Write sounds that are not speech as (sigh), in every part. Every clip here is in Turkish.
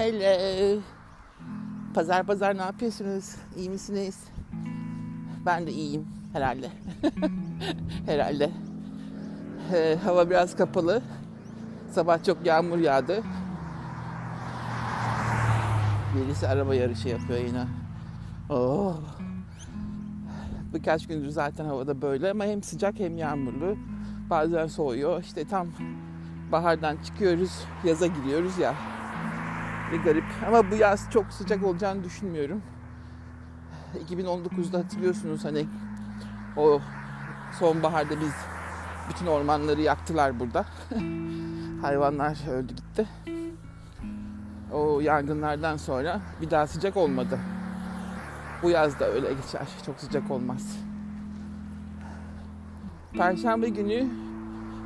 Hello. Pazar pazar ne yapıyorsunuz? İyi misiniz? Ben de iyiyim herhalde. (laughs) herhalde. Ee, hava biraz kapalı. Sabah çok yağmur yağdı. Birisi araba yarışı yapıyor yine. Oh. Birkaç gündür zaten havada böyle ama hem sıcak hem yağmurlu. Bazen soğuyor. İşte tam bahardan çıkıyoruz, yaza giriyoruz ya. Bir garip. Ama bu yaz çok sıcak olacağını düşünmüyorum. 2019'da hatırlıyorsunuz hani o sonbaharda biz bütün ormanları yaktılar burada. (laughs) Hayvanlar öldü gitti. O yangınlardan sonra bir daha sıcak olmadı. Bu yaz da öyle geçer. Çok sıcak olmaz. Perşembe günü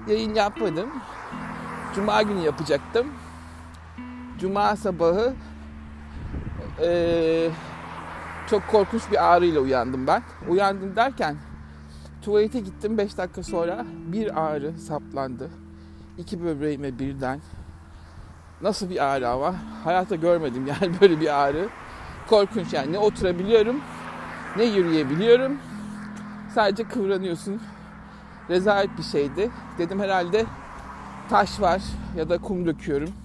yayın yapmadım. Cuma günü yapacaktım. Cuma sabahı ee, çok korkunç bir ağrıyla uyandım ben. Uyandım derken tuvalete gittim 5 dakika sonra bir ağrı saplandı. İki böbreğime birden. Nasıl bir ağrı ama hayatta görmedim yani (laughs) böyle bir ağrı. Korkunç yani ne oturabiliyorum ne yürüyebiliyorum. Sadece kıvranıyorsun. Rezalet bir şeydi. Dedim herhalde taş var ya da kum döküyorum.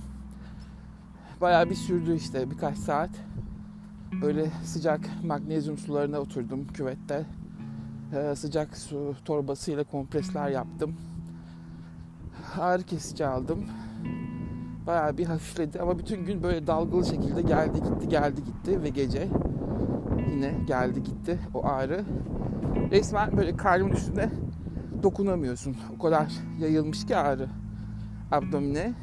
Bayağı bir sürdü işte birkaç saat. Böyle sıcak magnezyum sularına oturdum küvette. Ee, sıcak su torbasıyla kompresler yaptım. Ağrı kesici aldım. Bayağı bir hafifledi ama bütün gün böyle dalgalı şekilde geldi gitti geldi gitti ve gece yine geldi gitti o ağrı. Resmen böyle karnımın üstünde dokunamıyorsun. O kadar yayılmış ki ağrı abdomine.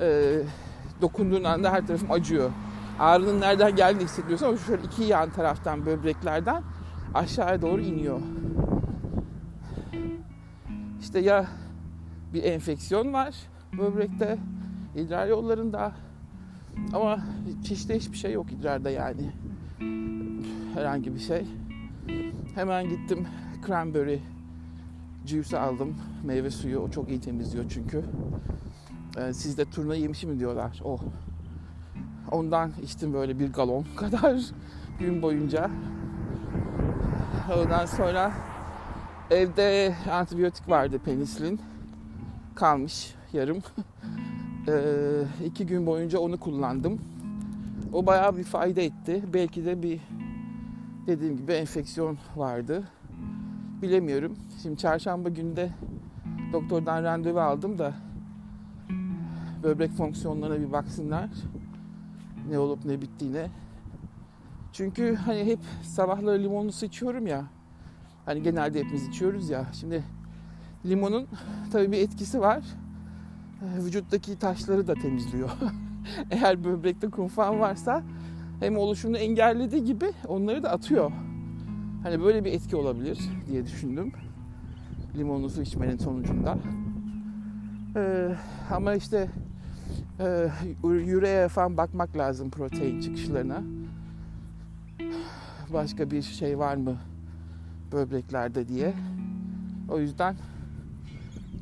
Ee, dokunduğun anda her tarafım acıyor. Ağrının nereden geldiğini hissediyorsun ama şöyle iki yan taraftan böbreklerden aşağıya doğru iniyor. İşte ya bir enfeksiyon var böbrekte, idrar yollarında ama çeşitli hiçbir şey yok idrarda yani. Herhangi bir şey. Hemen gittim cranberry juice aldım. Meyve suyu o çok iyi temizliyor çünkü. Ee, sizde turna yemişi mi diyorlar o. Ondan içtim böyle bir galon (laughs) kadar gün boyunca. Ondan sonra evde antibiyotik vardı penisilin. Kalmış yarım. (laughs) ee, iki gün boyunca onu kullandım. O bayağı bir fayda etti. Belki de bir dediğim gibi enfeksiyon vardı. Bilemiyorum. Şimdi çarşamba günde doktordan randevu aldım da böbrek fonksiyonlarına bir baksınlar. Ne olup ne bittiğine. Çünkü hani hep sabahları limonlu su içiyorum ya. Hani genelde hepimiz içiyoruz ya. Şimdi limonun tabii bir etkisi var. Vücuttaki taşları da temizliyor. (laughs) Eğer böbrekte kum falan varsa hem oluşumunu engellediği gibi onları da atıyor. Hani böyle bir etki olabilir diye düşündüm. Limonlu su içmenin sonucunda. Ee, ama işte yüreğe falan bakmak lazım protein çıkışlarına. Başka bir şey var mı böbreklerde diye. O yüzden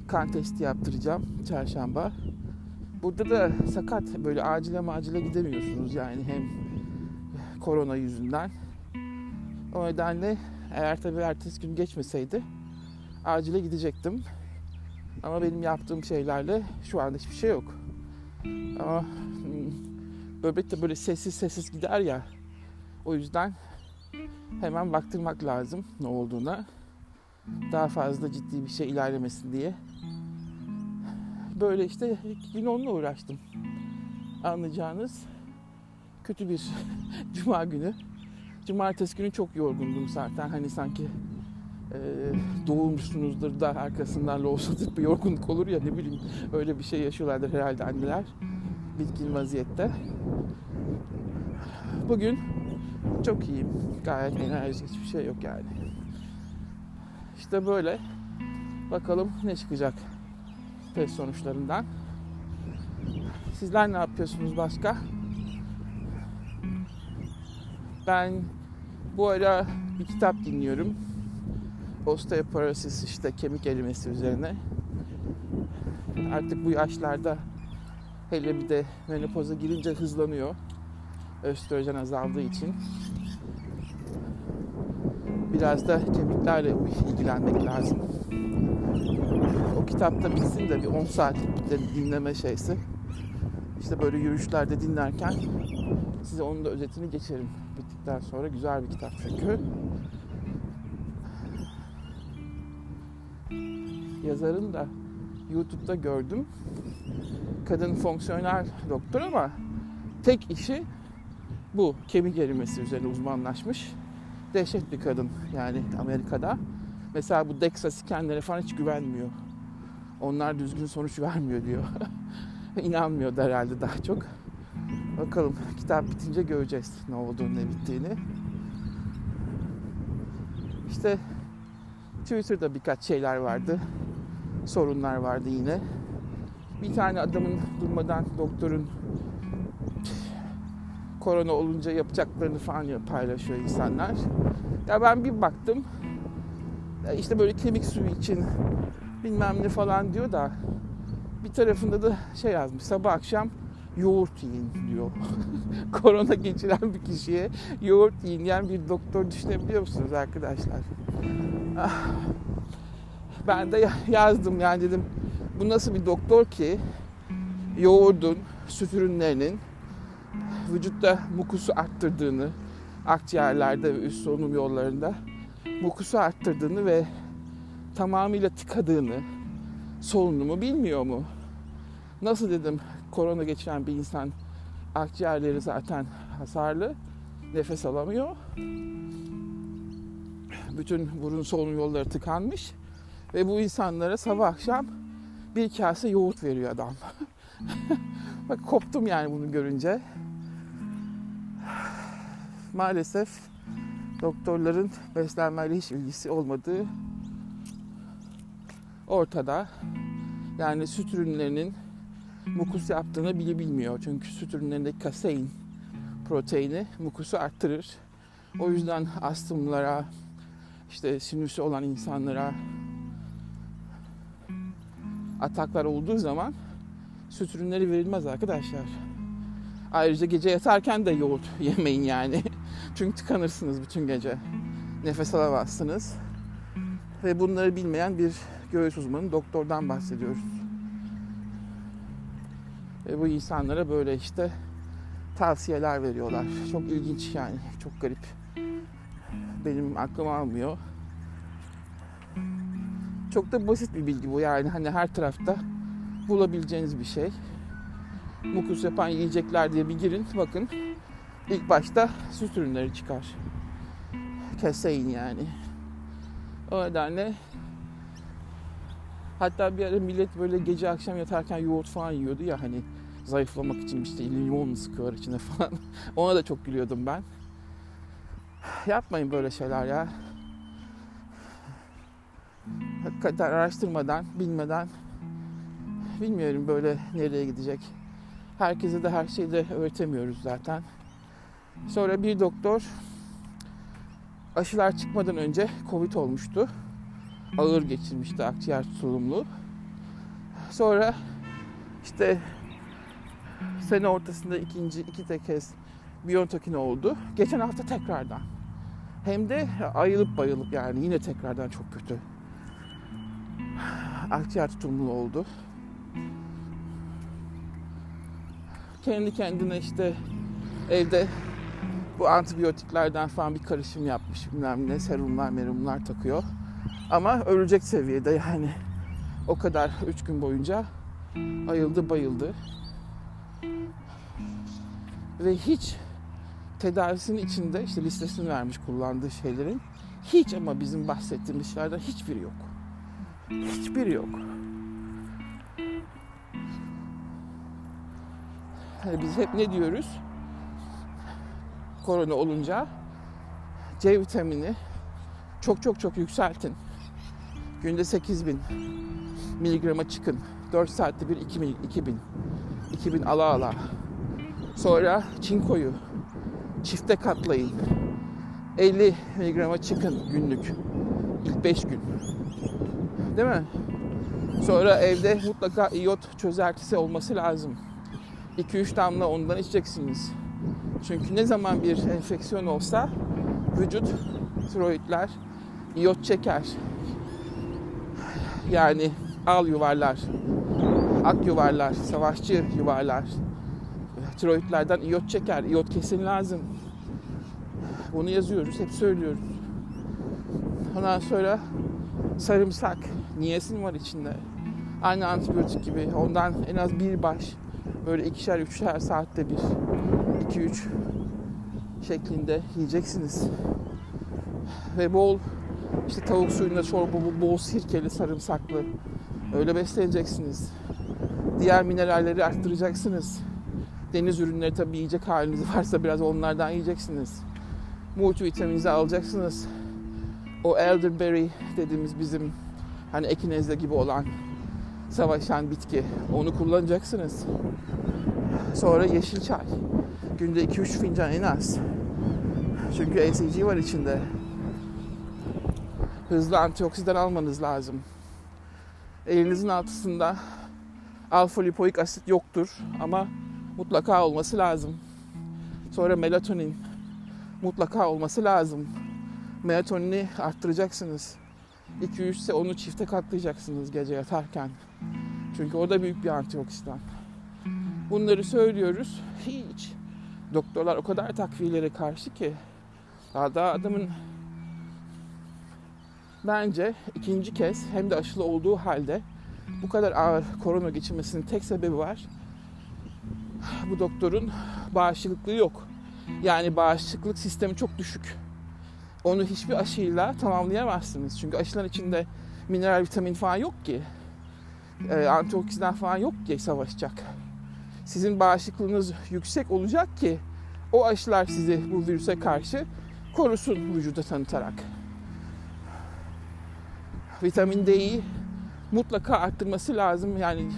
kan testi yaptıracağım çarşamba. Burada da sakat böyle acile macile gidemiyorsunuz yani hem korona yüzünden. O nedenle eğer tabii ertesi gün geçmeseydi acile gidecektim. Ama benim yaptığım şeylerle şu anda hiçbir şey yok. Ama hmm, böbrek de böyle sessiz sessiz gider ya. O yüzden hemen baktırmak lazım ne olduğuna. Daha fazla ciddi bir şey ilerlemesin diye. Böyle işte gün onunla uğraştım. Anlayacağınız kötü bir (laughs) cuma günü. Cumartesi günü çok yorgundum zaten. Hani sanki e, doğulmuşsunuzdur da arkasından loğusatıp bir yorgunluk olur ya ne bileyim öyle bir şey yaşıyorlardır herhalde anneler bitkin vaziyette. Bugün çok iyiyim. Gayet enerjik hiçbir şey yok yani. İşte böyle. Bakalım ne çıkacak test sonuçlarından. Sizler ne yapıyorsunuz başka? Ben bu ara bir kitap dinliyorum. Osteoporosis işte kemik erimesi üzerine. Artık bu yaşlarda Hele bir de menopoza girince hızlanıyor. Östrojen azaldığı için. Biraz da kemiklerle ilgilenmek lazım. O kitapta bitsin de bir 10 saatlik bir dinleme şeysi. İşte böyle yürüyüşlerde dinlerken size onun da özetini geçerim. Bittikten sonra güzel bir kitap çünkü. Yazarın da YouTube'da gördüm. Kadın fonksiyonel doktor ama tek işi bu. Kemik erimesi üzerine uzmanlaşmış. Dehşet bir kadın yani Amerika'da. Mesela bu DEXA skenlere falan hiç güvenmiyor. Onlar düzgün sonuç vermiyor diyor. (laughs) İnanmıyor da herhalde daha çok. Bakalım kitap bitince göreceğiz ne olduğunu ne bittiğini. İşte Twitter'da birkaç şeyler vardı. Sorunlar vardı yine. Bir tane adamın durmadan doktorun korona olunca yapacaklarını falan paylaşıyor insanlar. Ya ben bir baktım işte böyle kemik suyu için bilmem ne falan diyor da bir tarafında da şey yazmış sabah akşam yoğurt yiyin diyor. (laughs) Korona geçiren bir kişiye yoğurt yiyin yani bir doktor düşünebiliyor musunuz arkadaşlar? Ah. Ben de yazdım yani dedim bu nasıl bir doktor ki yoğurdun, süt ürünlerinin vücutta mukusu arttırdığını, akciğerlerde ve üst solunum yollarında mukusu arttırdığını ve tamamıyla tıkadığını, solunumu bilmiyor mu? Nasıl dedim korona geçiren bir insan akciğerleri zaten hasarlı, nefes alamıyor. Bütün burun solunum yolları tıkanmış ve bu insanlara sabah akşam bir kase yoğurt veriyor adam. (laughs) Bak koptum yani bunu görünce. Maalesef doktorların beslenmeyle hiç ilgisi olmadığı ortada. Yani süt ürünlerinin mukus yaptığını bile bilmiyor. Çünkü süt ürünlerindeki kasein proteini mukusu arttırır. O yüzden astımlara, işte sinüsü olan insanlara ataklar olduğu zaman süt ürünleri verilmez arkadaşlar. Ayrıca gece yatarken de yoğurt (laughs) yemeyin yani. Çünkü tıkanırsınız bütün gece. Nefes alamazsınız. Ve bunları bilmeyen bir göğüs uzmanı doktordan bahsediyoruz. Ve bu insanlara böyle işte tavsiyeler veriyorlar. Çok ilginç yani. Çok garip. Benim aklım almıyor. Çok da basit bir bilgi bu yani hani her tarafta bulabileceğiniz bir şey. Mukus yapan yiyecekler diye bir girin bakın. İlk başta süt ürünleri çıkar. Keseyin yani. O nedenle hatta bir ara millet böyle gece akşam yatarken yoğurt falan yiyordu ya hani zayıflamak için işte limon sıkıyor içine falan. (laughs) Ona da çok gülüyordum ben. Yapmayın böyle şeyler ya hakikaten araştırmadan, bilmeden bilmiyorum böyle nereye gidecek. Herkese de her şeyi de öğretemiyoruz zaten. Sonra bir doktor aşılar çıkmadan önce Covid olmuştu. Ağır geçirmişti akciğer tutulumlu. Sonra işte sene ortasında ikinci iki de kez Biontech'in oldu. Geçen hafta tekrardan. Hem de ayılıp bayılıp yani yine tekrardan çok kötü akciğer tutumlu oldu. Kendi kendine işte evde bu antibiyotiklerden falan bir karışım yapmış bilmem ne serumlar merumlar takıyor. Ama ölecek seviyede yani o kadar üç gün boyunca ayıldı bayıldı. Ve hiç tedavisinin içinde işte listesini vermiş kullandığı şeylerin hiç ama bizim bahsettiğimiz şeylerden hiçbiri yok. Hiçbiri yok. Hani biz hep ne diyoruz? Korona olunca C vitamini çok çok çok yükseltin. Günde 8000 miligrama çıkın. 4 saatte bir 2000, 2000. 2000 ala ala. Sonra çinkoyu çifte katlayın. 50 miligrama çıkın günlük. İlk 5 gün. Değil mi? Sonra evde mutlaka iyot çözeltisi olması lazım. 2-3 damla ondan içeceksiniz. Çünkü ne zaman bir enfeksiyon olsa vücut tiroidler iyot çeker. Yani al yuvarlar, ak yuvarlar, savaşçı yuvarlar. Tiroidlerden iyot çeker. İyot kesin lazım. Bunu yazıyoruz, hep söylüyoruz. Ondan sonra sarımsak, niyesin var içinde. Aynı antibiyotik gibi. Ondan en az bir baş, böyle ikişer, üçer saatte bir, iki üç şeklinde yiyeceksiniz. Ve bol işte tavuk suyunda çorba, bol sirkeli, sarımsaklı. Öyle besleneceksiniz. Diğer mineralleri arttıracaksınız. Deniz ürünleri tabii yiyecek haliniz varsa biraz onlardan yiyeceksiniz. Multivitaminizi alacaksınız. O elderberry dediğimiz bizim hani ekinezle gibi olan savaşan bitki. Onu kullanacaksınız. Sonra yeşil çay. Günde 2-3 fincan en az. Çünkü ACG var içinde. Hızlı antioksidan almanız lazım. Elinizin altısında alfa lipoik asit yoktur ama mutlaka olması lazım. Sonra melatonin mutlaka olması lazım. Melatonini arttıracaksınız. 2-3 ise onu çifte katlayacaksınız gece yatarken. Çünkü o da büyük bir antioksidan. Bunları söylüyoruz. Hiç. Doktorlar o kadar takviyelere karşı ki daha da adamın bence ikinci kez hem de aşılı olduğu halde bu kadar ağır korona geçirmesinin tek sebebi var. Bu doktorun bağışıklığı yok. Yani bağışıklık sistemi çok düşük. Onu hiçbir aşıyla tamamlayamazsınız. Çünkü aşıların içinde mineral, vitamin falan yok ki. Ee, antioksidan falan yok ki savaşacak. Sizin bağışıklığınız yüksek olacak ki o aşılar sizi bu virüse karşı korusun vücuda tanıtarak. Vitamin D'yi mutlaka arttırması lazım. Yani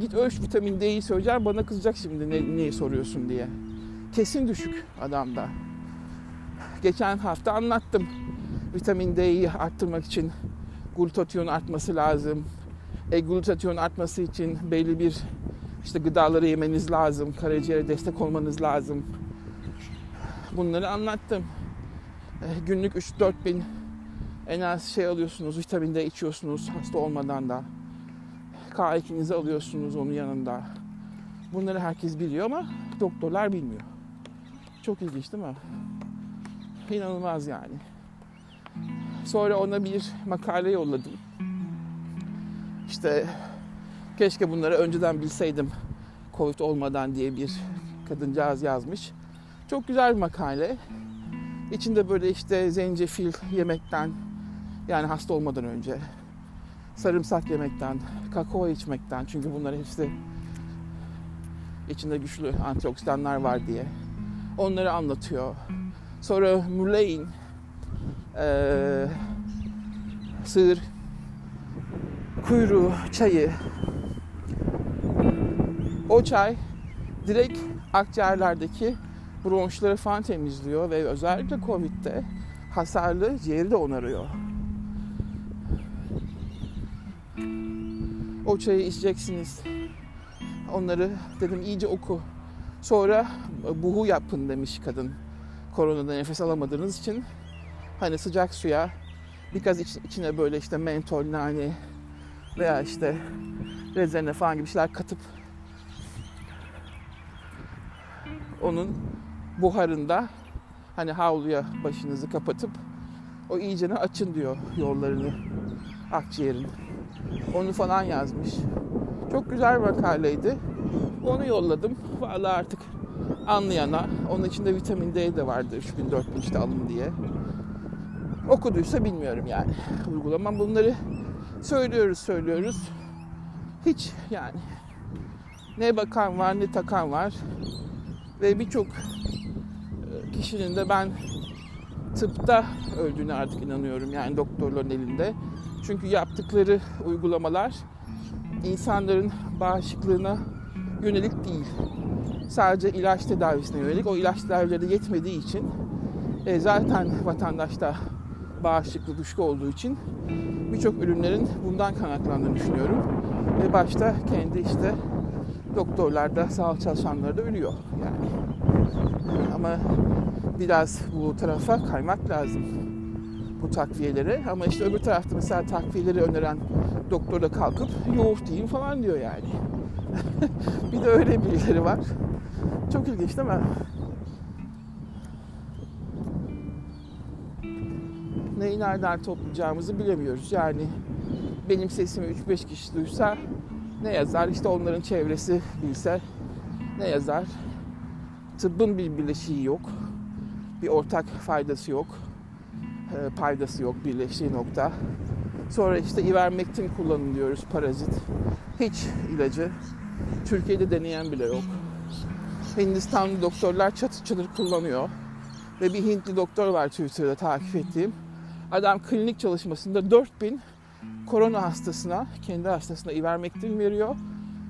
git ölç vitamin D'yi söyleyeceğim bana kızacak şimdi ne, neyi soruyorsun diye. Kesin düşük adamda. Geçen hafta anlattım. Vitamin D'yi arttırmak için glutatyon artması lazım. E, glutatyon artması için belli bir işte gıdaları yemeniz lazım. Karaciğere destek olmanız lazım. Bunları anlattım. E, günlük 3-4 bin en az şey alıyorsunuz, vitamin D içiyorsunuz hasta olmadan da. K2'nizi alıyorsunuz onun yanında. Bunları herkes biliyor ama doktorlar bilmiyor. Çok ilginç değil mi? İnanılmaz yani. Sonra ona bir makale yolladım. İşte keşke bunları önceden bilseydim Covid olmadan diye bir kadıncağız yazmış. Çok güzel bir makale. İçinde böyle işte zencefil yemekten yani hasta olmadan önce sarımsak yemekten, kakao içmekten çünkü bunlar hepsi içinde güçlü antioksidanlar var diye onları anlatıyor. Sonra Muleyin e, sığır kuyruğu çayı o çay direkt akciğerlerdeki bronşları falan temizliyor ve özellikle Covid'de hasarlı ciğeri de onarıyor. O çayı içeceksiniz. Onları dedim iyice oku. Sonra buhu yapın demiş kadın. Koronada nefes alamadığınız için hani sıcak suya birkaç iç, içine böyle işte mentol, nane veya işte rezene falan gibi şeyler katıp onun buharında hani havluya başınızı kapatıp o iyicene açın diyor yollarını akciğerin. Onu falan yazmış. Çok güzel makaleydi. Onu yolladım. Vallahi artık anlayana. Onun içinde vitamin D de vardı 3000 4000 işte alın diye. Okuduysa bilmiyorum yani. Uygulamam bunları söylüyoruz söylüyoruz. Hiç yani ne bakan var ne takan var. Ve birçok e, kişinin de ben tıpta öldüğüne artık inanıyorum. Yani doktorların elinde. Çünkü yaptıkları uygulamalar insanların bağışıklığına yönelik değil. Sadece ilaç tedavisine yönelik. O ilaç tedavileri yetmediği için e, zaten vatandaşta bağışıklık düşük olduğu için birçok ürünlerin bundan kaynaklandığını düşünüyorum. Ve başta kendi işte doktorlar da sağlık çalışanları da ölüyor yani. Ama biraz bu tarafa kaymak lazım bu takviyeleri. Ama işte öbür tarafta mesela takviyeleri öneren doktor da kalkıp yoğurt yiyin falan diyor yani. (laughs) bir de öyle birileri var. Çok ilginç değil mi? Neyi nereden toplayacağımızı bilemiyoruz. Yani benim sesimi 3-5 kişi duysa ne yazar? İşte onların çevresi bilse ne yazar? Tıbbın bir bileşiği yok. Bir ortak faydası yok. E, paydası yok birleştiği nokta. Sonra işte ivermektin kullanın diyoruz parazit. Hiç ilacı Türkiye'de deneyen bile yok. Hindistanlı doktorlar çatır çatır kullanıyor. Ve bir Hintli doktor var Twitter'da takip ettiğim. Adam klinik çalışmasında 4000 korona hastasına, kendi hastasına ivermektin veriyor.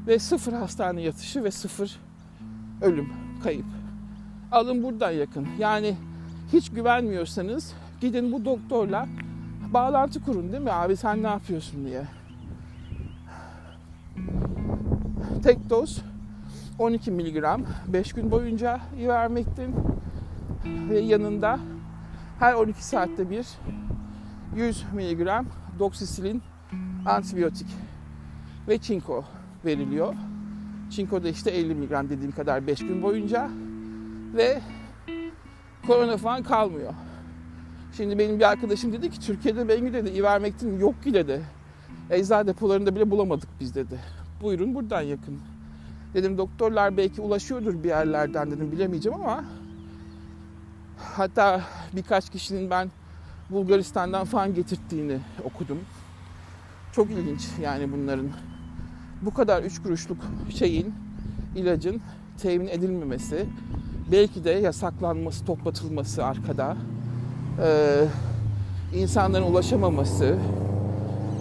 Ve sıfır hastane yatışı ve sıfır ölüm, kayıp. Alın buradan yakın. Yani hiç güvenmiyorsanız gidin bu doktorla bağlantı kurun değil mi abi sen ne yapıyorsun diye. Tek doz 12 miligram 5 gün boyunca ivermektin ve yanında her 12 saatte bir 100 miligram doksisilin antibiyotik ve çinko veriliyor. Çinko da işte 50 miligram dediğim kadar 5 gün boyunca ve korona falan kalmıyor. Şimdi benim bir arkadaşım dedi ki Türkiye'de Bengü dedi ivermektin yok ki dedi. Eczacı depolarında bile bulamadık biz dedi. Buyurun buradan yakın. Dedim doktorlar belki ulaşıyordur bir yerlerden dedim. Bilemeyeceğim ama hatta birkaç kişinin ben Bulgaristan'dan falan getirttiğini okudum. Çok ilginç yani bunların. Bu kadar üç kuruşluk şeyin ilacın temin edilmemesi belki de yasaklanması, toplatılması arkada e, insanların ulaşamaması.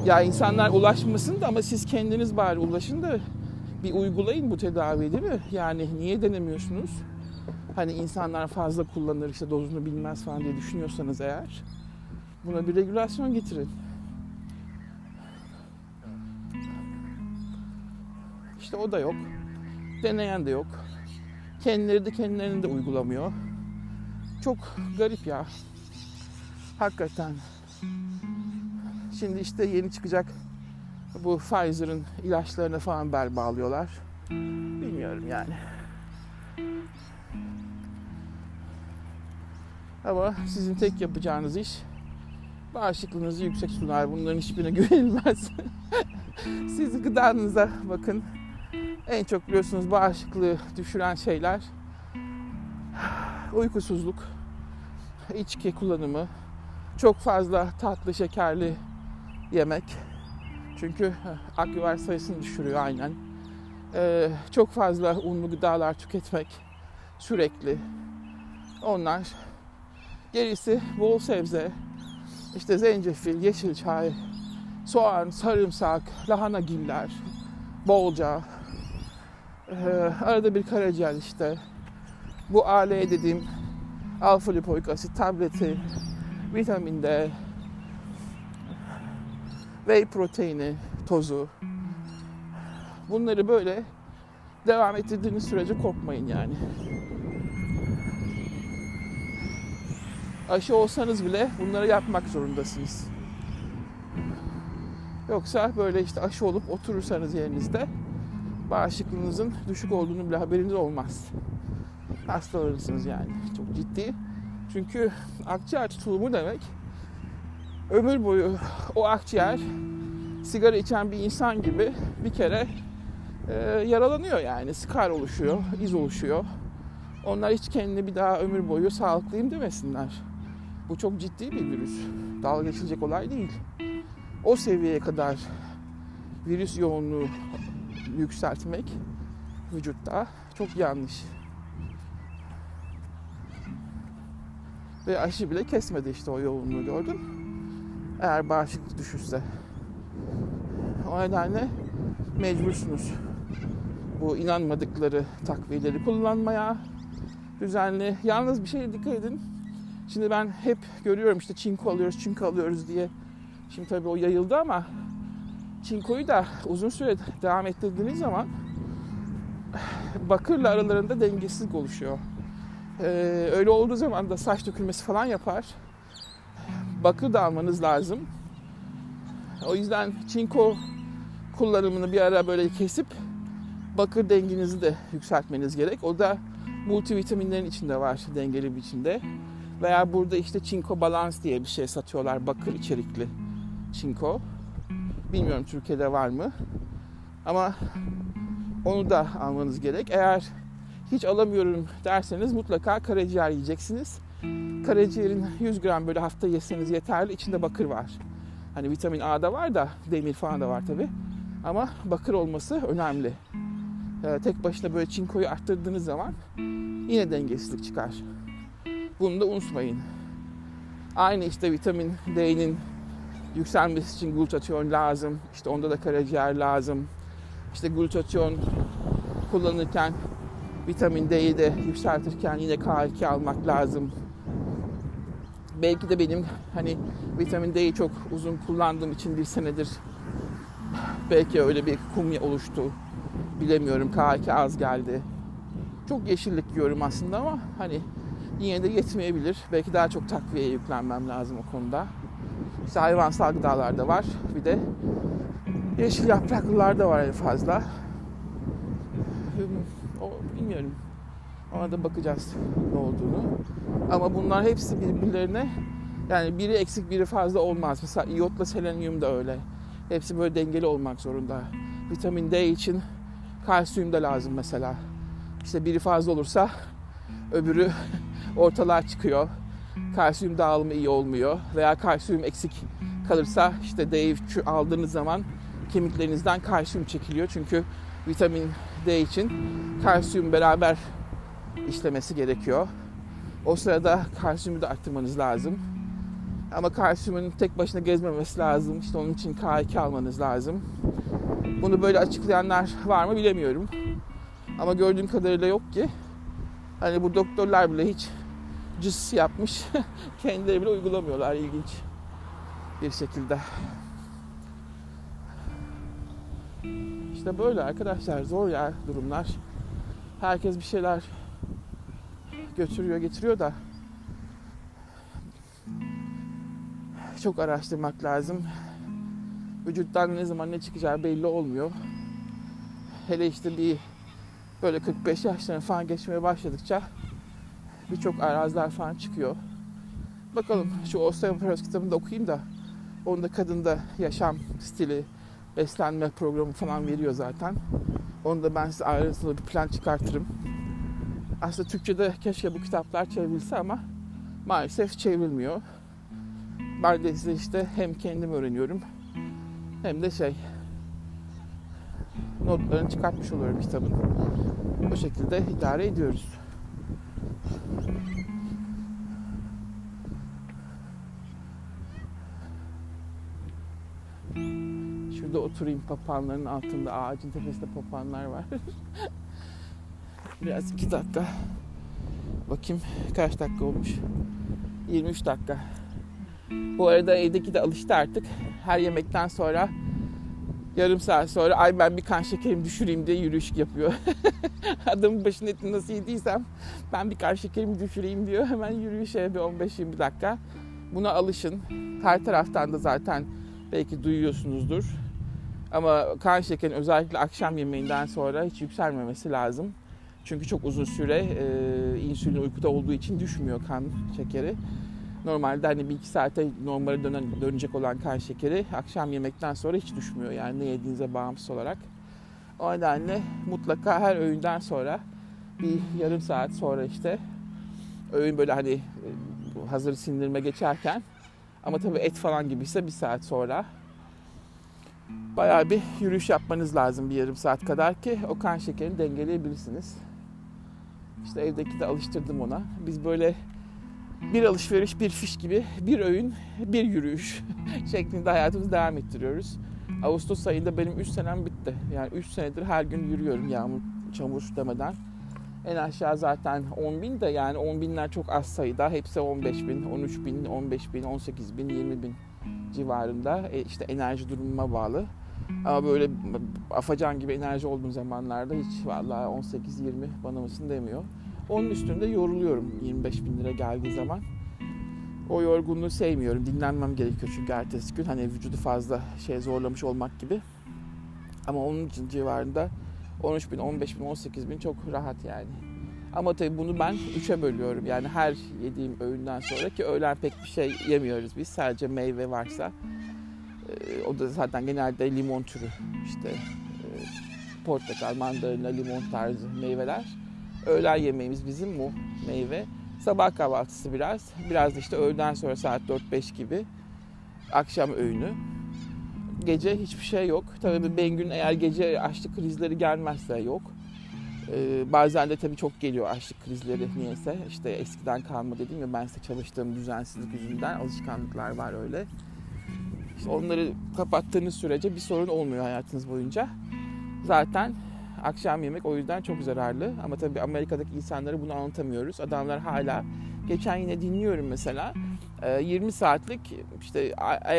Ya insanlar ulaşmasın da ama siz kendiniz bari ulaşın da bir uygulayın bu tedaviyi değil mi? Yani niye denemiyorsunuz? Hani insanlar fazla kullanır işte dozunu bilmez falan diye düşünüyorsanız eğer buna bir regülasyon getirin. İşte o da yok. Deneyen de yok. Kendileri de kendilerini de uygulamıyor. Çok garip ya. Hakikaten. Şimdi işte yeni çıkacak bu Pfizer'ın ilaçlarına falan bel bağlıyorlar. Bilmiyorum yani. Ama sizin tek yapacağınız iş bağışıklığınızı yüksek sunar. Bunların hiçbirine (laughs) güvenilmez. Siz gıdanıza bakın. En çok biliyorsunuz bağışıklığı düşüren şeyler uykusuzluk, içki kullanımı, çok fazla tatlı şekerli yemek. Çünkü aküver sayısını düşürüyor aynen. Ee, çok fazla unlu gıdalar tüketmek sürekli. Onlar. Gerisi bol sebze, işte zencefil, yeşil çay, soğan, sarımsak, lahana giller, bolca. Ee, arada bir karaciğer işte. Bu AL dediğim alfa lipoik asit tableti, vitamin D, whey proteini, tozu. Bunları böyle devam ettirdiğiniz sürece korkmayın yani. Aşı olsanız bile bunları yapmak zorundasınız. Yoksa böyle işte aşı olup oturursanız yerinizde bağışıklığınızın düşük olduğunu bile haberiniz olmaz. Hastalanırsınız yani. Çok ciddi. Çünkü akciğer tutulumu demek ömür boyu o akciğer sigara içen bir insan gibi bir kere e, yaralanıyor yani. Skar oluşuyor, iz oluşuyor. Onlar hiç kendini bir daha ömür boyu sağlıklıyım demesinler. Bu çok ciddi bir virüs. Dalga geçilecek olay değil. O seviyeye kadar virüs yoğunluğu yükseltmek vücutta çok yanlış. Ve aşı bile kesmedi işte o yoğunluğu gördün. Eğer bağışıklık düşürse. O nedenle mecbursunuz bu inanmadıkları takviyeleri kullanmaya düzenli. Yalnız bir şeye dikkat edin. Şimdi ben hep görüyorum işte çinko alıyoruz, çinko alıyoruz diye. Şimdi tabii o yayıldı ama çinkoyu da uzun süre devam ettirdiğiniz zaman bakırla aralarında dengesizlik oluşuyor. Ee, öyle olduğu zaman da saç dökülmesi falan yapar. Bakır da almanız lazım. O yüzden çinko kullanımını bir ara böyle kesip bakır dengenizi de yükseltmeniz gerek. O da multivitaminlerin içinde var dengeli biçimde. Veya burada işte çinko balans diye bir şey satıyorlar bakır içerikli çinko. Bilmiyorum Türkiye'de var mı. Ama onu da almanız gerek. Eğer hiç alamıyorum derseniz mutlaka karaciğer yiyeceksiniz. Karaciğerin 100 gram böyle hafta yeseniz yeterli. İçinde bakır var. Hani vitamin A da var da demir falan da var tabi. Ama bakır olması önemli. Ee, tek başına böyle çinkoyu arttırdığınız zaman yine dengesizlik çıkar. Bunu da unutmayın. Aynı işte vitamin D'nin yükselmesi için glutatyon lazım. İşte onda da karaciğer lazım. İşte glutatyon kullanırken vitamin D'yi de yükseltirken yine K2 almak lazım. Belki de benim hani vitamin D'yi çok uzun kullandığım için bir senedir belki öyle bir kumya oluştu. Bilemiyorum K2 az geldi. Çok yeşillik yiyorum aslında ama hani yine de yetmeyebilir. Belki daha çok takviyeye yüklenmem lazım o konuda. İşte hayvansal gıdalar da var. Bir de yeşil yapraklılar da var en fazla. O, bilmiyorum. Ona da bakacağız ne olduğunu. Ama bunlar hepsi birbirlerine yani biri eksik biri fazla olmaz. Mesela iyotla selenyum da öyle. Hepsi böyle dengeli olmak zorunda. Vitamin D için kalsiyum da lazım mesela. İşte biri fazla olursa öbürü (laughs) ortalığa çıkıyor. Kalsiyum dağılımı iyi olmuyor veya kalsiyum eksik kalırsa işte D'yi aldığınız zaman kemiklerinizden kalsiyum çekiliyor. Çünkü vitamin D için kalsiyum beraber işlemesi gerekiyor. O sırada kalsiyumu da arttırmanız lazım. Ama kalsiyumun tek başına gezmemesi lazım. İşte onun için K2 almanız lazım. Bunu böyle açıklayanlar var mı bilemiyorum. Ama gördüğüm kadarıyla yok ki. Hani bu doktorlar bile hiç cıs yapmış. (laughs) Kendileri bile uygulamıyorlar ilginç bir şekilde. İşte böyle arkadaşlar zor ya durumlar. Herkes bir şeyler götürüyor getiriyor da çok araştırmak lazım. Vücuttan ne zaman ne çıkacağı belli olmuyor. Hele işte bir böyle 45 yaşlarına falan geçmeye başladıkça birçok arazlar falan çıkıyor. Bakalım şu osteoporoz kitabını da okuyayım da onda kadında yaşam stili, beslenme programı falan veriyor zaten. Onu da ben size ayrıntılı bir plan çıkartırım. Aslında Türkçe'de keşke bu kitaplar çevrilse ama maalesef çevrilmiyor. Ben de size işte hem kendim öğreniyorum hem de şey notlarını çıkartmış oluyorum kitabın. Bu şekilde idare ediyoruz. Şurada oturayım papağanların altında. Ağacın tepesinde papağanlar var. (laughs) Biraz iki dakika. Bakayım kaç dakika olmuş. 23 dakika. Bu arada evdeki de alıştı artık. Her yemekten sonra yarım saat sonra ay ben bir kan şekerim düşüreyim diye yürüyüş yapıyor. (laughs) Adamın başının etini nasıl yediysem ben bir kan şekerimi düşüreyim diyor. Hemen yürüyüşe bir 15-20 dakika. Buna alışın. Her taraftan da zaten belki duyuyorsunuzdur. Ama kan şekerin özellikle akşam yemeğinden sonra hiç yükselmemesi lazım. Çünkü çok uzun süre e, insülin uykuda olduğu için düşmüyor kan şekeri. Normalde hani bir iki saate normale dönen, dönecek olan kan şekeri akşam yemekten sonra hiç düşmüyor. Yani ne yediğinize bağımsız olarak. O nedenle mutlaka her öğünden sonra bir yarım saat sonra işte öğün böyle hani e, hazır sindirme geçerken ama tabii et falan gibiyse bir saat sonra bayağı bir yürüyüş yapmanız lazım bir yarım saat kadar ki o kan şekerini dengeleyebilirsiniz. İşte evdeki de alıştırdım ona. Biz böyle bir alışveriş, bir fiş gibi bir öğün, bir yürüyüş (laughs) şeklinde hayatımızı devam ettiriyoruz. Ağustos ayında benim 3 senem bitti. Yani 3 senedir her gün yürüyorum yağmur, çamur demeden. En aşağı zaten 10 bin de yani 10 binler çok az sayıda. Hepsi 15 bin, 13 bin, 15 bin, 18 bin, 20 bin civarında. E işte enerji durumuma bağlı. Ama böyle afacan gibi enerji olduğum zamanlarda hiç vallahi 18-20 bana mısın demiyor. Onun üstünde yoruluyorum 25 bin lira geldiği zaman. O yorgunluğu sevmiyorum. Dinlenmem gerekiyor çünkü ertesi gün hani vücudu fazla şey zorlamış olmak gibi. Ama onun için civarında 13 bin, 15 bin, 18 bin çok rahat yani. Ama tabii bunu ben üçe bölüyorum. Yani her yediğim öğünden sonra ki öğlen pek bir şey yemiyoruz biz. Sadece meyve varsa. O da zaten genelde limon türü. işte e, portakal, mandalina, limon tarzı meyveler. Öğlen yemeğimiz bizim bu meyve. Sabah kahvaltısı biraz. Biraz da işte öğleden sonra saat 4-5 gibi. Akşam öğünü. Gece hiçbir şey yok. Tabii Bengü'nün eğer gece açlık krizleri gelmezse yok. Ee, bazen de tabii çok geliyor açlık krizleri niyeyse. İşte eskiden kalma dedim ya ben size çalıştığım düzensizlik yüzünden alışkanlıklar var öyle. İşte onları kapattığınız sürece bir sorun olmuyor hayatınız boyunca. Zaten akşam yemek o yüzden çok zararlı. Ama tabii Amerika'daki insanlara bunu anlatamıyoruz. Adamlar hala geçen yine dinliyorum mesela 20 saatlik işte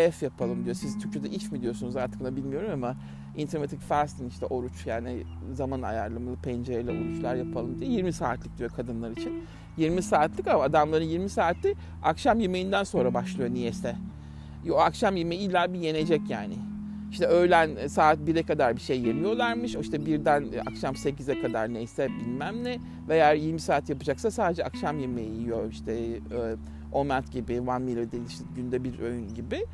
IF yapalım diyor. Siz Türkçe'de if mi diyorsunuz artık buna bilmiyorum ama intermittent fasting işte oruç yani zaman ayarlamalı pencereyle oruçlar yapalım diye 20 saatlik diyor kadınlar için. 20 saatlik ama adamların 20 saati akşam yemeğinden sonra başlıyor niyeyse. O akşam yemeği illa bir yenecek yani. İşte öğlen saat 1'e kadar bir şey yemiyorlarmış. İşte birden akşam 8'e kadar neyse bilmem ne. Veya 20 saat yapacaksa sadece akşam yemeği yiyor. İşte e, omelette gibi, one meal değil işte günde bir öğün gibi.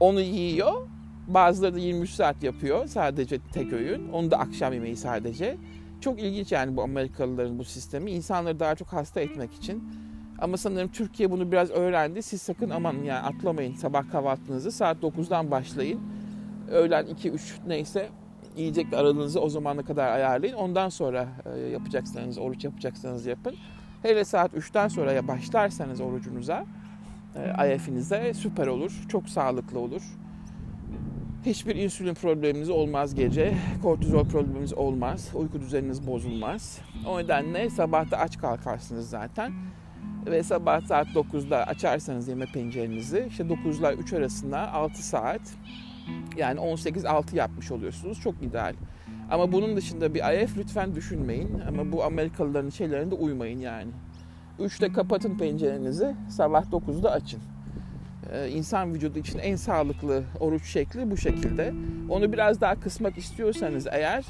Onu yiyor. Bazıları da 23 saat yapıyor sadece tek öğün. Onu da akşam yemeği sadece. Çok ilginç yani bu Amerikalıların bu sistemi. İnsanları daha çok hasta etmek için. Ama sanırım Türkiye bunu biraz öğrendi. Siz sakın aman yani atlamayın sabah kahvaltınızı. Saat 9'dan başlayın. Öğlen 2-3 neyse yiyecek aralığınızı o zamana kadar ayarlayın. Ondan sonra e, yapacaksanız, oruç yapacaksanız yapın. Hele saat 3'ten sonra başlarsanız orucunuza, e, IF'inize süper olur. Çok sağlıklı olur. Hiçbir insülin probleminiz olmaz gece. Kortizol probleminiz olmaz. Uyku düzeniniz bozulmaz. O nedenle sabah da aç kalkarsınız zaten. Ve sabah saat 9'da açarsanız yeme pencerenizi işte 9 ile 3 arasında 6 saat yani 18-6 yapmış oluyorsunuz. Çok ideal. Ama bunun dışında bir IF lütfen düşünmeyin. Ama bu Amerikalıların şeylerinde uymayın yani. 3'te kapatın pencerenizi, sabah 9'da açın. Ee, insan vücudu için en sağlıklı oruç şekli bu şekilde. Onu biraz daha kısmak istiyorsanız eğer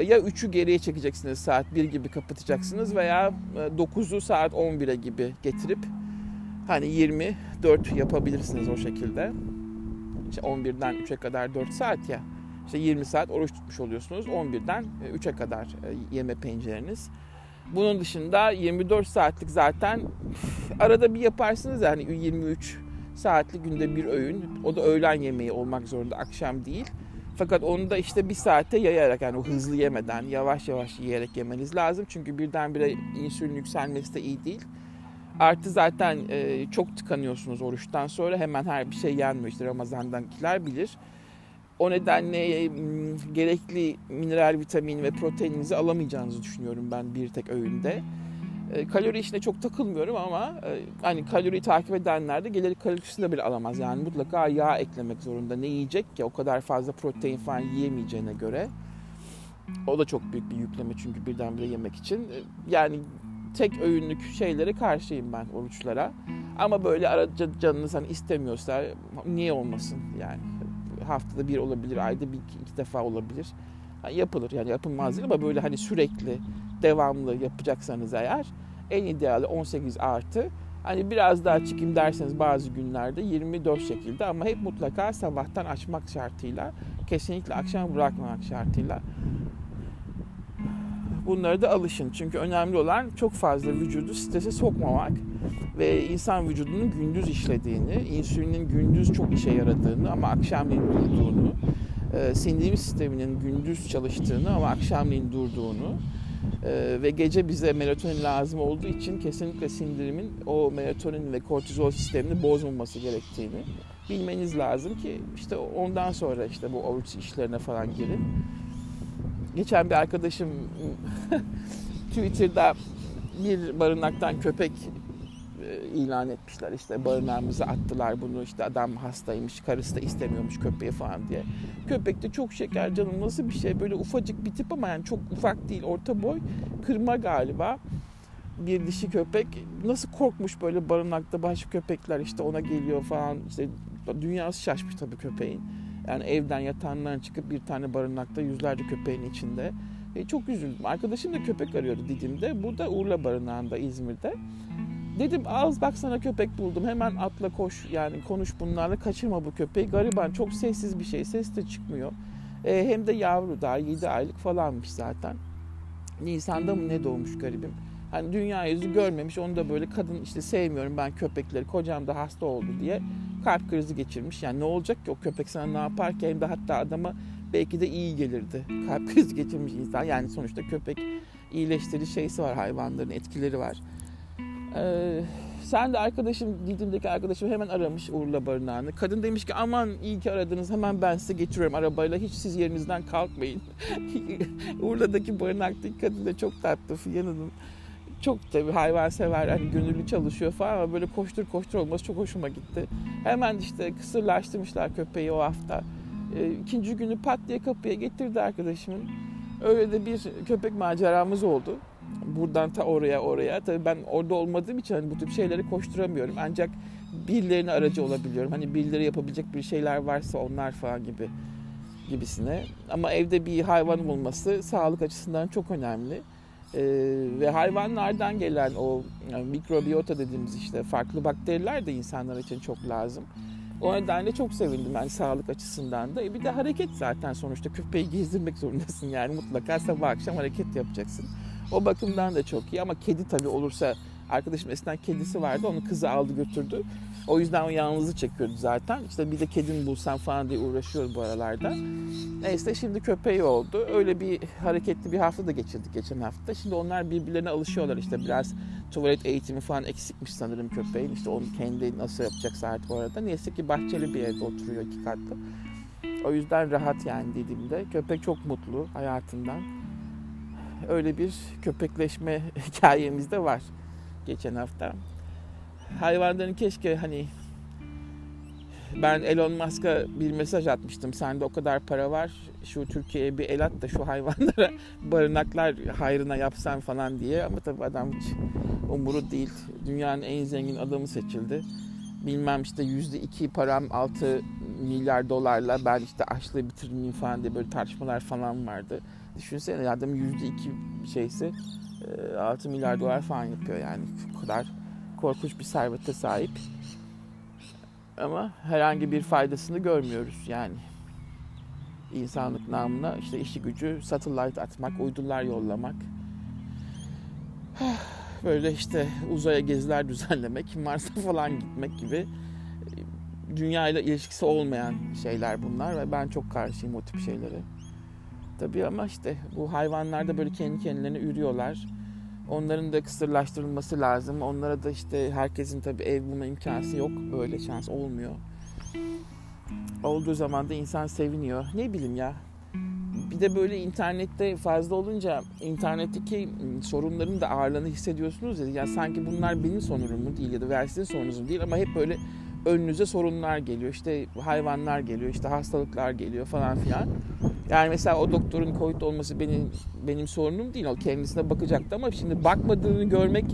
ya 3'ü geriye çekeceksiniz saat 1 gibi kapatacaksınız veya 9'u e, saat 11'e gibi getirip hani 24 yapabilirsiniz o şekilde. İşte 11'den 3'e kadar 4 saat ya. İşte 20 saat oruç tutmuş oluyorsunuz. 11'den 3'e kadar e, yeme pencereniz. Bunun dışında 24 saatlik zaten arada bir yaparsınız yani 23 saatlik günde bir öğün. O da öğlen yemeği olmak zorunda akşam değil. Fakat onu da işte bir saate yayarak yani o hızlı yemeden yavaş yavaş yiyerek yemeniz lazım. Çünkü birdenbire insülin yükselmesi de iyi değil. Artı zaten e, çok tıkanıyorsunuz oruçtan sonra hemen her bir şey yenmiyor. İşte Ramazan'dankiler bilir. O nedenle e, gerekli mineral, vitamin ve proteininizi alamayacağınızı düşünüyorum ben bir tek öğünde. E, kalori işine çok takılmıyorum ama e, hani kaloriyi takip edenler de gelir kalorisini bile alamaz. Yani mutlaka yağ eklemek zorunda. Ne yiyecek ki o kadar fazla protein falan yiyemeyeceğine göre. O da çok büyük bir yükleme çünkü birdenbire yemek için. E, yani tek öğünlük şeylere karşıyım ben oruçlara. Ama böyle arada canınız hani istemiyorsa niye olmasın yani. Haftada bir olabilir, ayda bir iki, iki defa olabilir. Yani yapılır yani yapılmaz değil ama böyle hani sürekli devamlı yapacaksanız eğer en ideali 18 artı. Hani biraz daha çıkayım derseniz bazı günlerde 24 şekilde ama hep mutlaka sabahtan açmak şartıyla kesinlikle akşam bırakmamak şartıyla bunları da alışın. Çünkü önemli olan çok fazla vücudu strese sokmamak ve insan vücudunun gündüz işlediğini, insülinin gündüz çok işe yaradığını ama akşamleyin durduğunu, e, sindirim sisteminin gündüz çalıştığını ama akşamleyin durduğunu e, ve gece bize melatonin lazım olduğu için kesinlikle sindirimin o melatonin ve kortizol sistemini bozmaması gerektiğini bilmeniz lazım ki işte ondan sonra işte bu oruç işlerine falan girin. Geçen bir arkadaşım (laughs) Twitter'da bir barınaktan köpek ilan etmiş etmişler. İşte barınağımıza attılar bunu işte adam hastaymış, karısı da istemiyormuş köpeği falan diye. Köpek de çok şeker canım nasıl bir şey böyle ufacık bir tip ama yani çok ufak değil orta boy kırma galiba bir dişi köpek nasıl korkmuş böyle barınakta başka köpekler işte ona geliyor falan işte dünyası şaşmış tabii köpeğin. Yani evden yatağından çıkıp bir tane barınakta yüzlerce köpeğin içinde. E, çok üzüldüm. Arkadaşım da köpek arıyordu Didim'de. Bu da Urla Barınağı'nda İzmir'de. Dedim az bak sana köpek buldum. Hemen atla koş yani konuş bunlarla kaçırma bu köpeği. Gariban çok sessiz bir şey. Ses de çıkmıyor. E, hem de yavru daha 7 aylık falanmış zaten. Nisan'da mı ne doğmuş garibim. Hani dünya yüzü görmemiş. Onu da böyle kadın işte sevmiyorum ben köpekleri. Kocam da hasta oldu diye kalp krizi geçirmiş. Yani ne olacak ki o köpek sana ne yapar ki? Hem de hatta adama belki de iyi gelirdi. Kalp (laughs) krizi geçirmiş insan. Yani sonuçta köpek iyileştirici şeysi var hayvanların etkileri var. Ee, sen de arkadaşım Didim'deki arkadaşım hemen aramış Urla Barınağı'nı. Kadın demiş ki aman iyi ki aradınız hemen ben size getiriyorum arabayla hiç siz yerinizden kalkmayın. (laughs) Urla'daki barınaktaki kadın da çok tatlı Fiyan Hanım çok tabii hayvan sever hani gönüllü çalışıyor falan ama böyle koştur koştur olması çok hoşuma gitti. Hemen işte kısırlaştırmışlar köpeği o hafta. E, ikinci günü pat diye kapıya getirdi arkadaşımın. Öyle de bir köpek maceramız oldu. Buradan ta oraya oraya. Tabii ben orada olmadığım için hani bu tip şeyleri koşturamıyorum. Ancak birilerine aracı olabiliyorum. Hani birileri yapabilecek bir şeyler varsa onlar falan gibi gibisine. Ama evde bir hayvan olması sağlık açısından çok önemli. Ee, ve hayvanlardan gelen o yani mikrobiyota dediğimiz işte farklı bakteriler de insanlar için çok lazım. O nedenle çok sevindim yani sağlık açısından da. E bir de hareket zaten sonuçta köpeği gezdirmek zorundasın yani mutlaka sabah akşam hareket yapacaksın. O bakımdan da çok iyi ama kedi tabii olursa arkadaşım eskiden kedisi vardı onu kızı aldı götürdü. O yüzden o yalnızı çekiyordu zaten. İşte bir de kedimi bulsam falan diye uğraşıyor bu aralarda. Neyse şimdi köpeği oldu. Öyle bir hareketli bir hafta da geçirdik geçen hafta. Şimdi onlar birbirlerine alışıyorlar işte biraz tuvalet eğitimi falan eksikmiş sanırım köpeğin. İşte onu kendi nasıl yapacak artık bu arada. Neyse ki bahçeli bir evde oturuyor iki katlı. O yüzden rahat yani dediğimde. Köpek çok mutlu hayatından. Öyle bir köpekleşme (laughs) hikayemiz de var geçen hafta hayvanların keşke hani ben Elon Musk'a bir mesaj atmıştım. Sende o kadar para var. Şu Türkiye'ye bir el at da şu hayvanlara (laughs) barınaklar hayrına yapsan falan diye. Ama tabii adam hiç umuru değil. Dünyanın en zengin adamı seçildi. Bilmem işte yüzde iki param altı milyar dolarla ben işte açlığı bitirmeyeyim falan diye böyle tartışmalar falan vardı. Düşünsene adam yüzde iki şeysi 6 milyar dolar falan yapıyor yani. O kadar korkunç bir servete sahip. Ama herhangi bir faydasını görmüyoruz yani. İnsanlık namına işte işi gücü satellite atmak, uydular yollamak. (sighs) Böyle işte uzaya geziler düzenlemek, (laughs) Mars'a falan gitmek gibi dünya ile ilişkisi olmayan şeyler bunlar ve ben çok karşıyım o tip şeylere. Tabii ama işte bu hayvanlarda böyle kendi kendilerine ürüyorlar Onların da kısırlaştırılması lazım. Onlara da işte herkesin tabii ev bulma imkanı yok. Böyle şans olmuyor. Olduğu zaman da insan seviniyor. Ne bileyim ya. Bir de böyle internette fazla olunca internetteki sorunların da ağırlığını hissediyorsunuz ya. Yani sanki bunlar benim sorunumu mu değil ya da versinin sorununuz mu değil ama hep böyle önünüze sorunlar geliyor. İşte hayvanlar geliyor, işte hastalıklar geliyor falan filan. Yani mesela o doktorun COVID olması benim benim sorunum değil. O kendisine bakacaktı ama şimdi bakmadığını görmek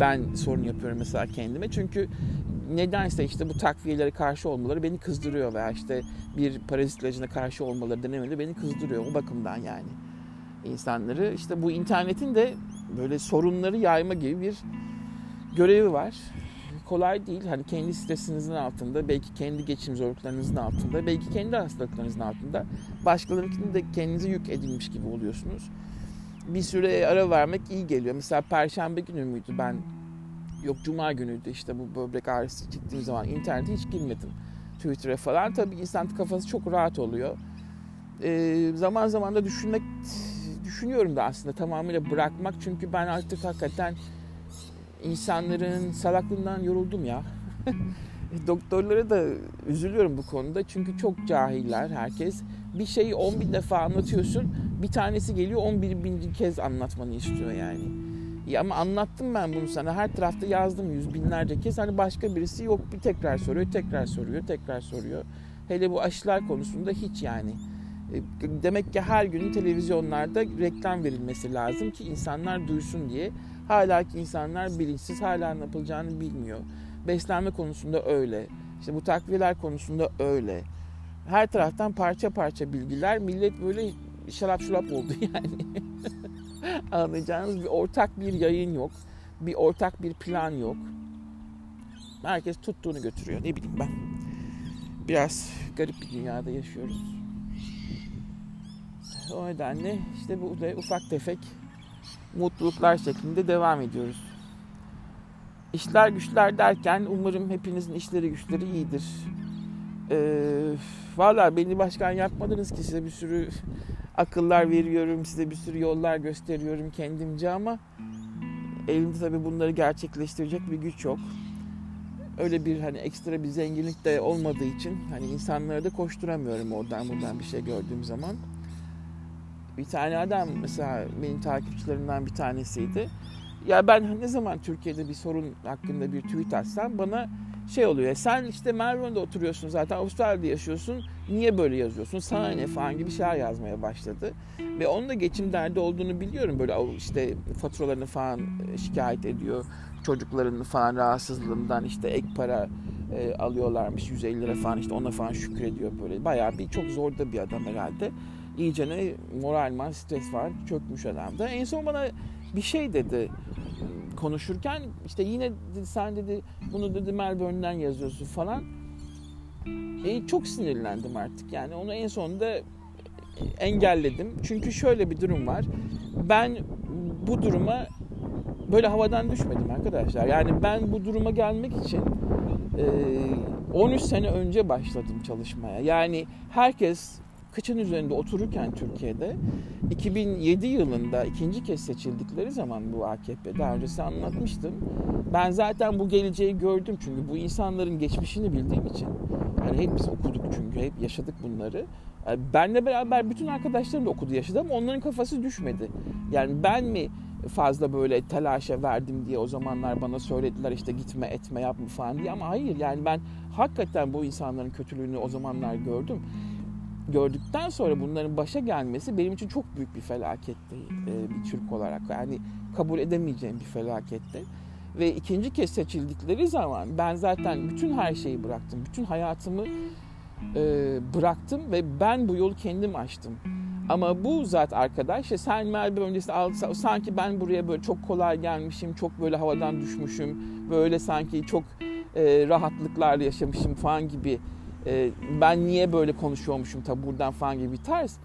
ben sorun yapıyorum mesela kendime. Çünkü nedense işte bu takviyelere karşı olmaları beni kızdırıyor veya işte bir parazit ilacına karşı olmaları denemeleri beni kızdırıyor o bakımdan yani insanları. işte bu internetin de böyle sorunları yayma gibi bir görevi var kolay değil. Hani kendi stresinizin altında, belki kendi geçim zorluklarınızın altında, belki kendi hastalıklarınızın altında başkalarınkini de kendinize yük edilmiş gibi oluyorsunuz. Bir süre ara vermek iyi geliyor. Mesela perşembe günü müydü ben yok cuma günüydü işte bu böbrek ağrısı çıktığım zaman internete hiç girmedim. Twitter'a falan. Tabii insan kafası çok rahat oluyor. Ee, zaman zaman da düşünmek düşünüyorum da aslında tamamıyla bırakmak çünkü ben artık hakikaten insanların salaklığından yoruldum ya. (laughs) Doktorlara da üzülüyorum bu konuda çünkü çok cahiller herkes. Bir şeyi 10 bin defa anlatıyorsun bir tanesi geliyor 11 bin kez anlatmanı istiyor yani. Ya ama anlattım ben bunu sana. Her tarafta yazdım yüz binlerce kez. Hani başka birisi yok bir tekrar soruyor, tekrar soruyor, tekrar soruyor. Hele bu aşılar konusunda hiç yani. E, demek ki her gün televizyonlarda reklam verilmesi lazım ki insanlar duysun diye. Hala ki insanlar bilinçsiz, hala ne yapılacağını bilmiyor. Beslenme konusunda öyle. İşte bu takviyeler konusunda öyle. Her taraftan parça parça bilgiler. Millet böyle şarap şurap oldu (laughs) yani. Anlayacağınız bir ortak bir yayın yok. Bir ortak bir plan yok. Herkes tuttuğunu götürüyor. Ne bileyim ben. Biraz garip bir dünyada yaşıyoruz. O nedenle işte bu ufak tefek mutluluklar şeklinde devam ediyoruz. İşler güçler derken umarım hepinizin işleri güçleri iyidir. Ee, Valla beni başkan yapmadınız ki size bir sürü akıllar veriyorum, size bir sürü yollar gösteriyorum kendimce ama elimde tabii bunları gerçekleştirecek bir güç yok. Öyle bir hani ekstra bir zenginlik de olmadığı için hani insanlara da koşturamıyorum oradan buradan bir şey gördüğüm zaman. Bir tane adam mesela benim takipçilerimden bir tanesiydi. Ya ben ne zaman Türkiye'de bir sorun hakkında bir tweet atsam bana şey oluyor. Ya sen işte Melbourne'de oturuyorsun zaten Avustralya'da yaşıyorsun. Niye böyle yazıyorsun? Sana ne falan gibi şeyler yazmaya başladı. Ve onun da geçim derdi olduğunu biliyorum. Böyle işte faturalarını falan e, şikayet ediyor. Çocuklarının falan rahatsızlığından işte ek para e, alıyorlarmış 150 lira falan işte ona falan şükrediyor böyle. Bayağı bir çok zor da bir adam herhalde. İyice ne moralman stres var çökmüş adamda. En son bana bir şey dedi konuşurken işte yine sen dedi bunu dedi Melbourne'den yazıyorsun falan. E, çok sinirlendim artık yani onu en sonunda engelledim. Çünkü şöyle bir durum var. Ben bu duruma böyle havadan düşmedim arkadaşlar. Yani ben bu duruma gelmek için e, 13 sene önce başladım çalışmaya. Yani herkes kıçın üzerinde otururken Türkiye'de 2007 yılında ikinci kez seçildikleri zaman bu AKP daha önce size anlatmıştım. Ben zaten bu geleceği gördüm çünkü bu insanların geçmişini bildiğim için. Yani hep biz okuduk çünkü hep yaşadık bunları. Yani benle beraber bütün arkadaşlarım da okudu yaşadı ama onların kafası düşmedi. Yani ben mi fazla böyle telaşa verdim diye o zamanlar bana söylediler işte gitme etme yapma falan diye ama hayır yani ben hakikaten bu insanların kötülüğünü o zamanlar gördüm gördükten sonra bunların başa gelmesi benim için çok büyük bir felaketti e, bir Türk olarak. Yani kabul edemeyeceğim bir felaketti. Ve ikinci kez seçildikleri zaman ben zaten bütün her şeyi bıraktım. Bütün hayatımı e, bıraktım ve ben bu yolu kendim açtım. Ama bu zat arkadaş ya sen Melbourne öncesi sanki ben buraya böyle çok kolay gelmişim, çok böyle havadan düşmüşüm, böyle sanki çok e, rahatlıklarla yaşamışım falan gibi e, ben niye böyle konuşuyormuşum tabi buradan falan gibi bir tarz.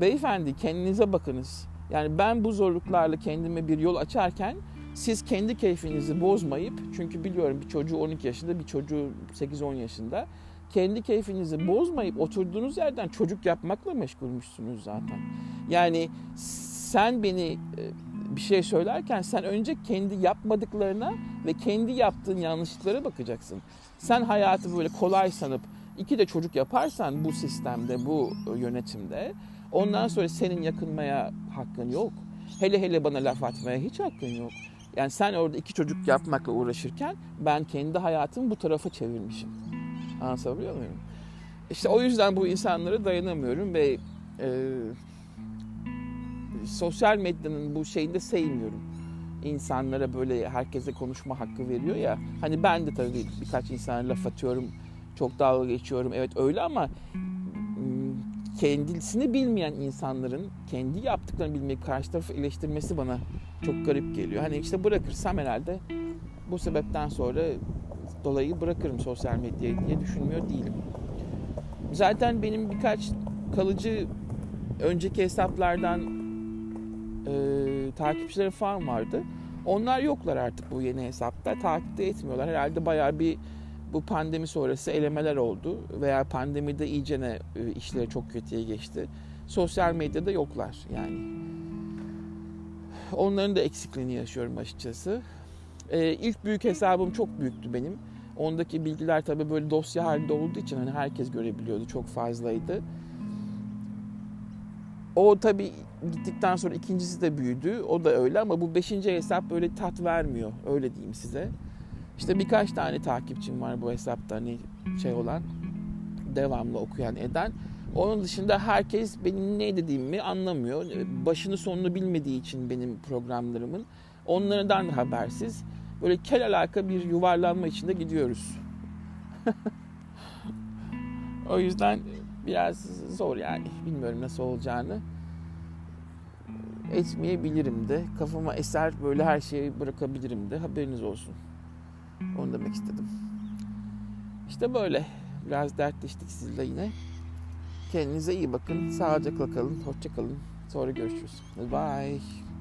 Beyefendi kendinize bakınız. Yani ben bu zorluklarla kendime bir yol açarken siz kendi keyfinizi bozmayıp çünkü biliyorum bir çocuğu 12 yaşında bir çocuğu 8-10 yaşında kendi keyfinizi bozmayıp oturduğunuz yerden çocuk yapmakla meşgulmüşsünüz zaten. Yani sen beni e, bir şey söylerken sen önce kendi yapmadıklarına ve kendi yaptığın yanlışlıklara bakacaksın. Sen hayatı böyle kolay sanıp İki de çocuk yaparsan bu sistemde, bu yönetimde ondan sonra senin yakınmaya hakkın yok. Hele hele bana laf atmaya hiç hakkın yok. Yani sen orada iki çocuk yapmakla uğraşırken ben kendi hayatımı bu tarafa çevirmişim. Anlatabiliyor muyum? İşte o yüzden bu insanlara dayanamıyorum ve e, sosyal medyanın bu şeyini de sevmiyorum. İnsanlara böyle herkese konuşma hakkı veriyor ya. Hani ben de tabii birkaç insana laf atıyorum çok dalga geçiyorum. Evet öyle ama kendisini bilmeyen insanların kendi yaptıklarını bilmeyi karşı tarafı eleştirmesi bana çok garip geliyor. Hani işte bırakırsam herhalde bu sebepten sonra dolayı bırakırım sosyal medyayı diye düşünmüyor değilim. Zaten benim birkaç kalıcı önceki hesaplardan e, takipçileri falan vardı. Onlar yoklar artık bu yeni hesapta. Takipte etmiyorlar. Herhalde bayağı bir bu pandemi sonrası elemeler oldu veya pandemide iyicene e, işleri çok kötüye geçti. Sosyal medyada yoklar yani. Onların da eksikliğini yaşıyorum açıkçası. Ee, ilk büyük hesabım çok büyüktü benim. Ondaki bilgiler tabii böyle dosya halinde olduğu için hani herkes görebiliyordu. Çok fazlaydı. O tabii gittikten sonra ikincisi de büyüdü. O da öyle ama bu beşinci hesap böyle tat vermiyor. Öyle diyeyim size. İşte birkaç tane takipçim var bu hesapta hani şey olan devamlı okuyan eden. Onun dışında herkes benim ne dediğimi anlamıyor. Başını sonunu bilmediği için benim programlarımın. Onlardan habersiz. Böyle kel alaka bir yuvarlanma içinde gidiyoruz. (laughs) o yüzden biraz zor yani. Bilmiyorum nasıl olacağını. Etmeyebilirim de. Kafama eser böyle her şeyi bırakabilirim de. Haberiniz olsun. Onu demek istedim. İşte böyle. Biraz dertleştik sizle yine. Kendinize iyi bakın. Sağlıcakla kalın. Hoşça kalın. Sonra görüşürüz. Bye.